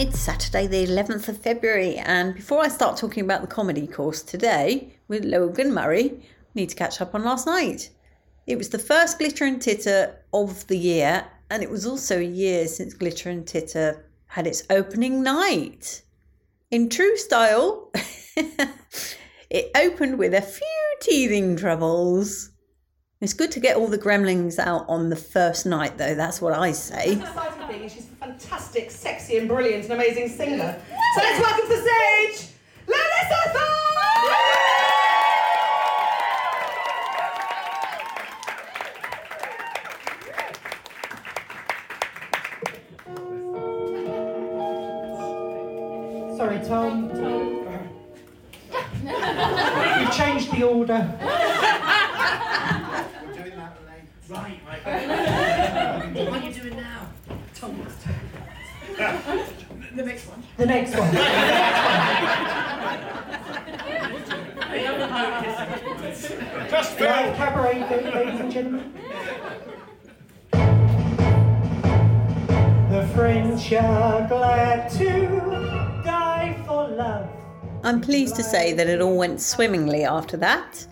It's Saturday, the 11th of February, and before I start talking about the comedy course today with Logan Murray, I need to catch up on last night. It was the first Glitter and Titter of the year, and it was also a year since Glitter and Titter had its opening night. In true style, it opened with a few teething troubles. It's good to get all the gremlins out on the first night, though, that's what I say. The exciting thing is she's a fantastic, sexy, and brilliant and amazing singer. So let's welcome to the stage, Larissa Thorne! Sorry, Tom. You've changed the order. Right, right. what are you doing now? Tom, what's The next one. The next one. Just Right, cabaret, ladies and gentlemen. The French are glad to die for love. I'm pleased to say that it all went swimmingly after that,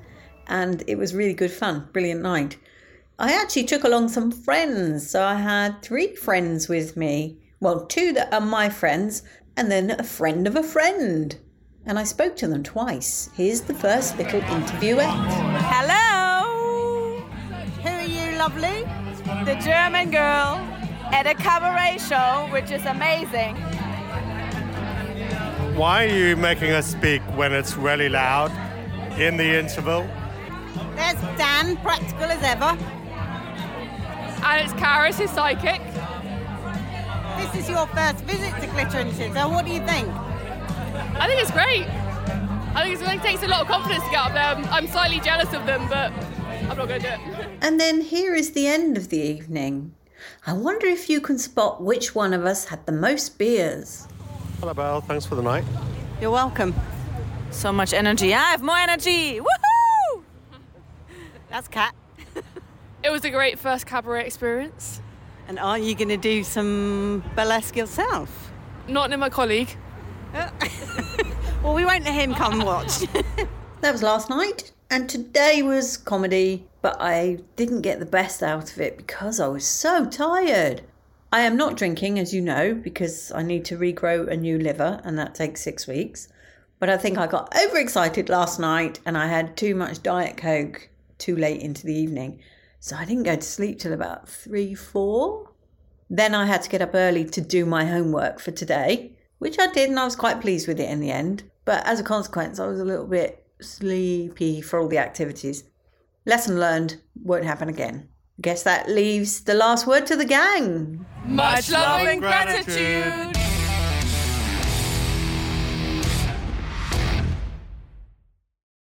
and it was really good fun. Brilliant night. I actually took along some friends, so I had three friends with me. Well, two that are my friends, and then a friend of a friend. And I spoke to them twice. Here's the first little interviewette. Hello! Who are you, lovely? The German girl at a cabaret show, which is amazing. Why are you making us speak when it's really loud in the interval? There's Dan, practical as ever. And it's Karis, his psychic. This is your first visit to Glitter and Titter. What do you think? I think it's great. I think it's, it takes a lot of confidence to get up there. I'm, I'm slightly jealous of them, but I'm not going to do it. And then here is the end of the evening. I wonder if you can spot which one of us had the most beers. Hello, Belle. Thanks for the night. You're welcome. So much energy. I have more energy. Woohoo! That's Kat. It was a great first cabaret experience. And are you going to do some burlesque yourself? Not near my colleague. Uh, well, we won't let him come watch. That was last night, and today was comedy, but I didn't get the best out of it because I was so tired. I am not drinking, as you know, because I need to regrow a new liver, and that takes six weeks. But I think I got overexcited last night and I had too much Diet Coke too late into the evening. So I didn't go to sleep till about three, four. Then I had to get up early to do my homework for today, which I did, and I was quite pleased with it in the end. But as a consequence, I was a little bit sleepy for all the activities. Lesson learned won't happen again. Guess that leaves the last word to the gang. Much love and gratitude. gratitude.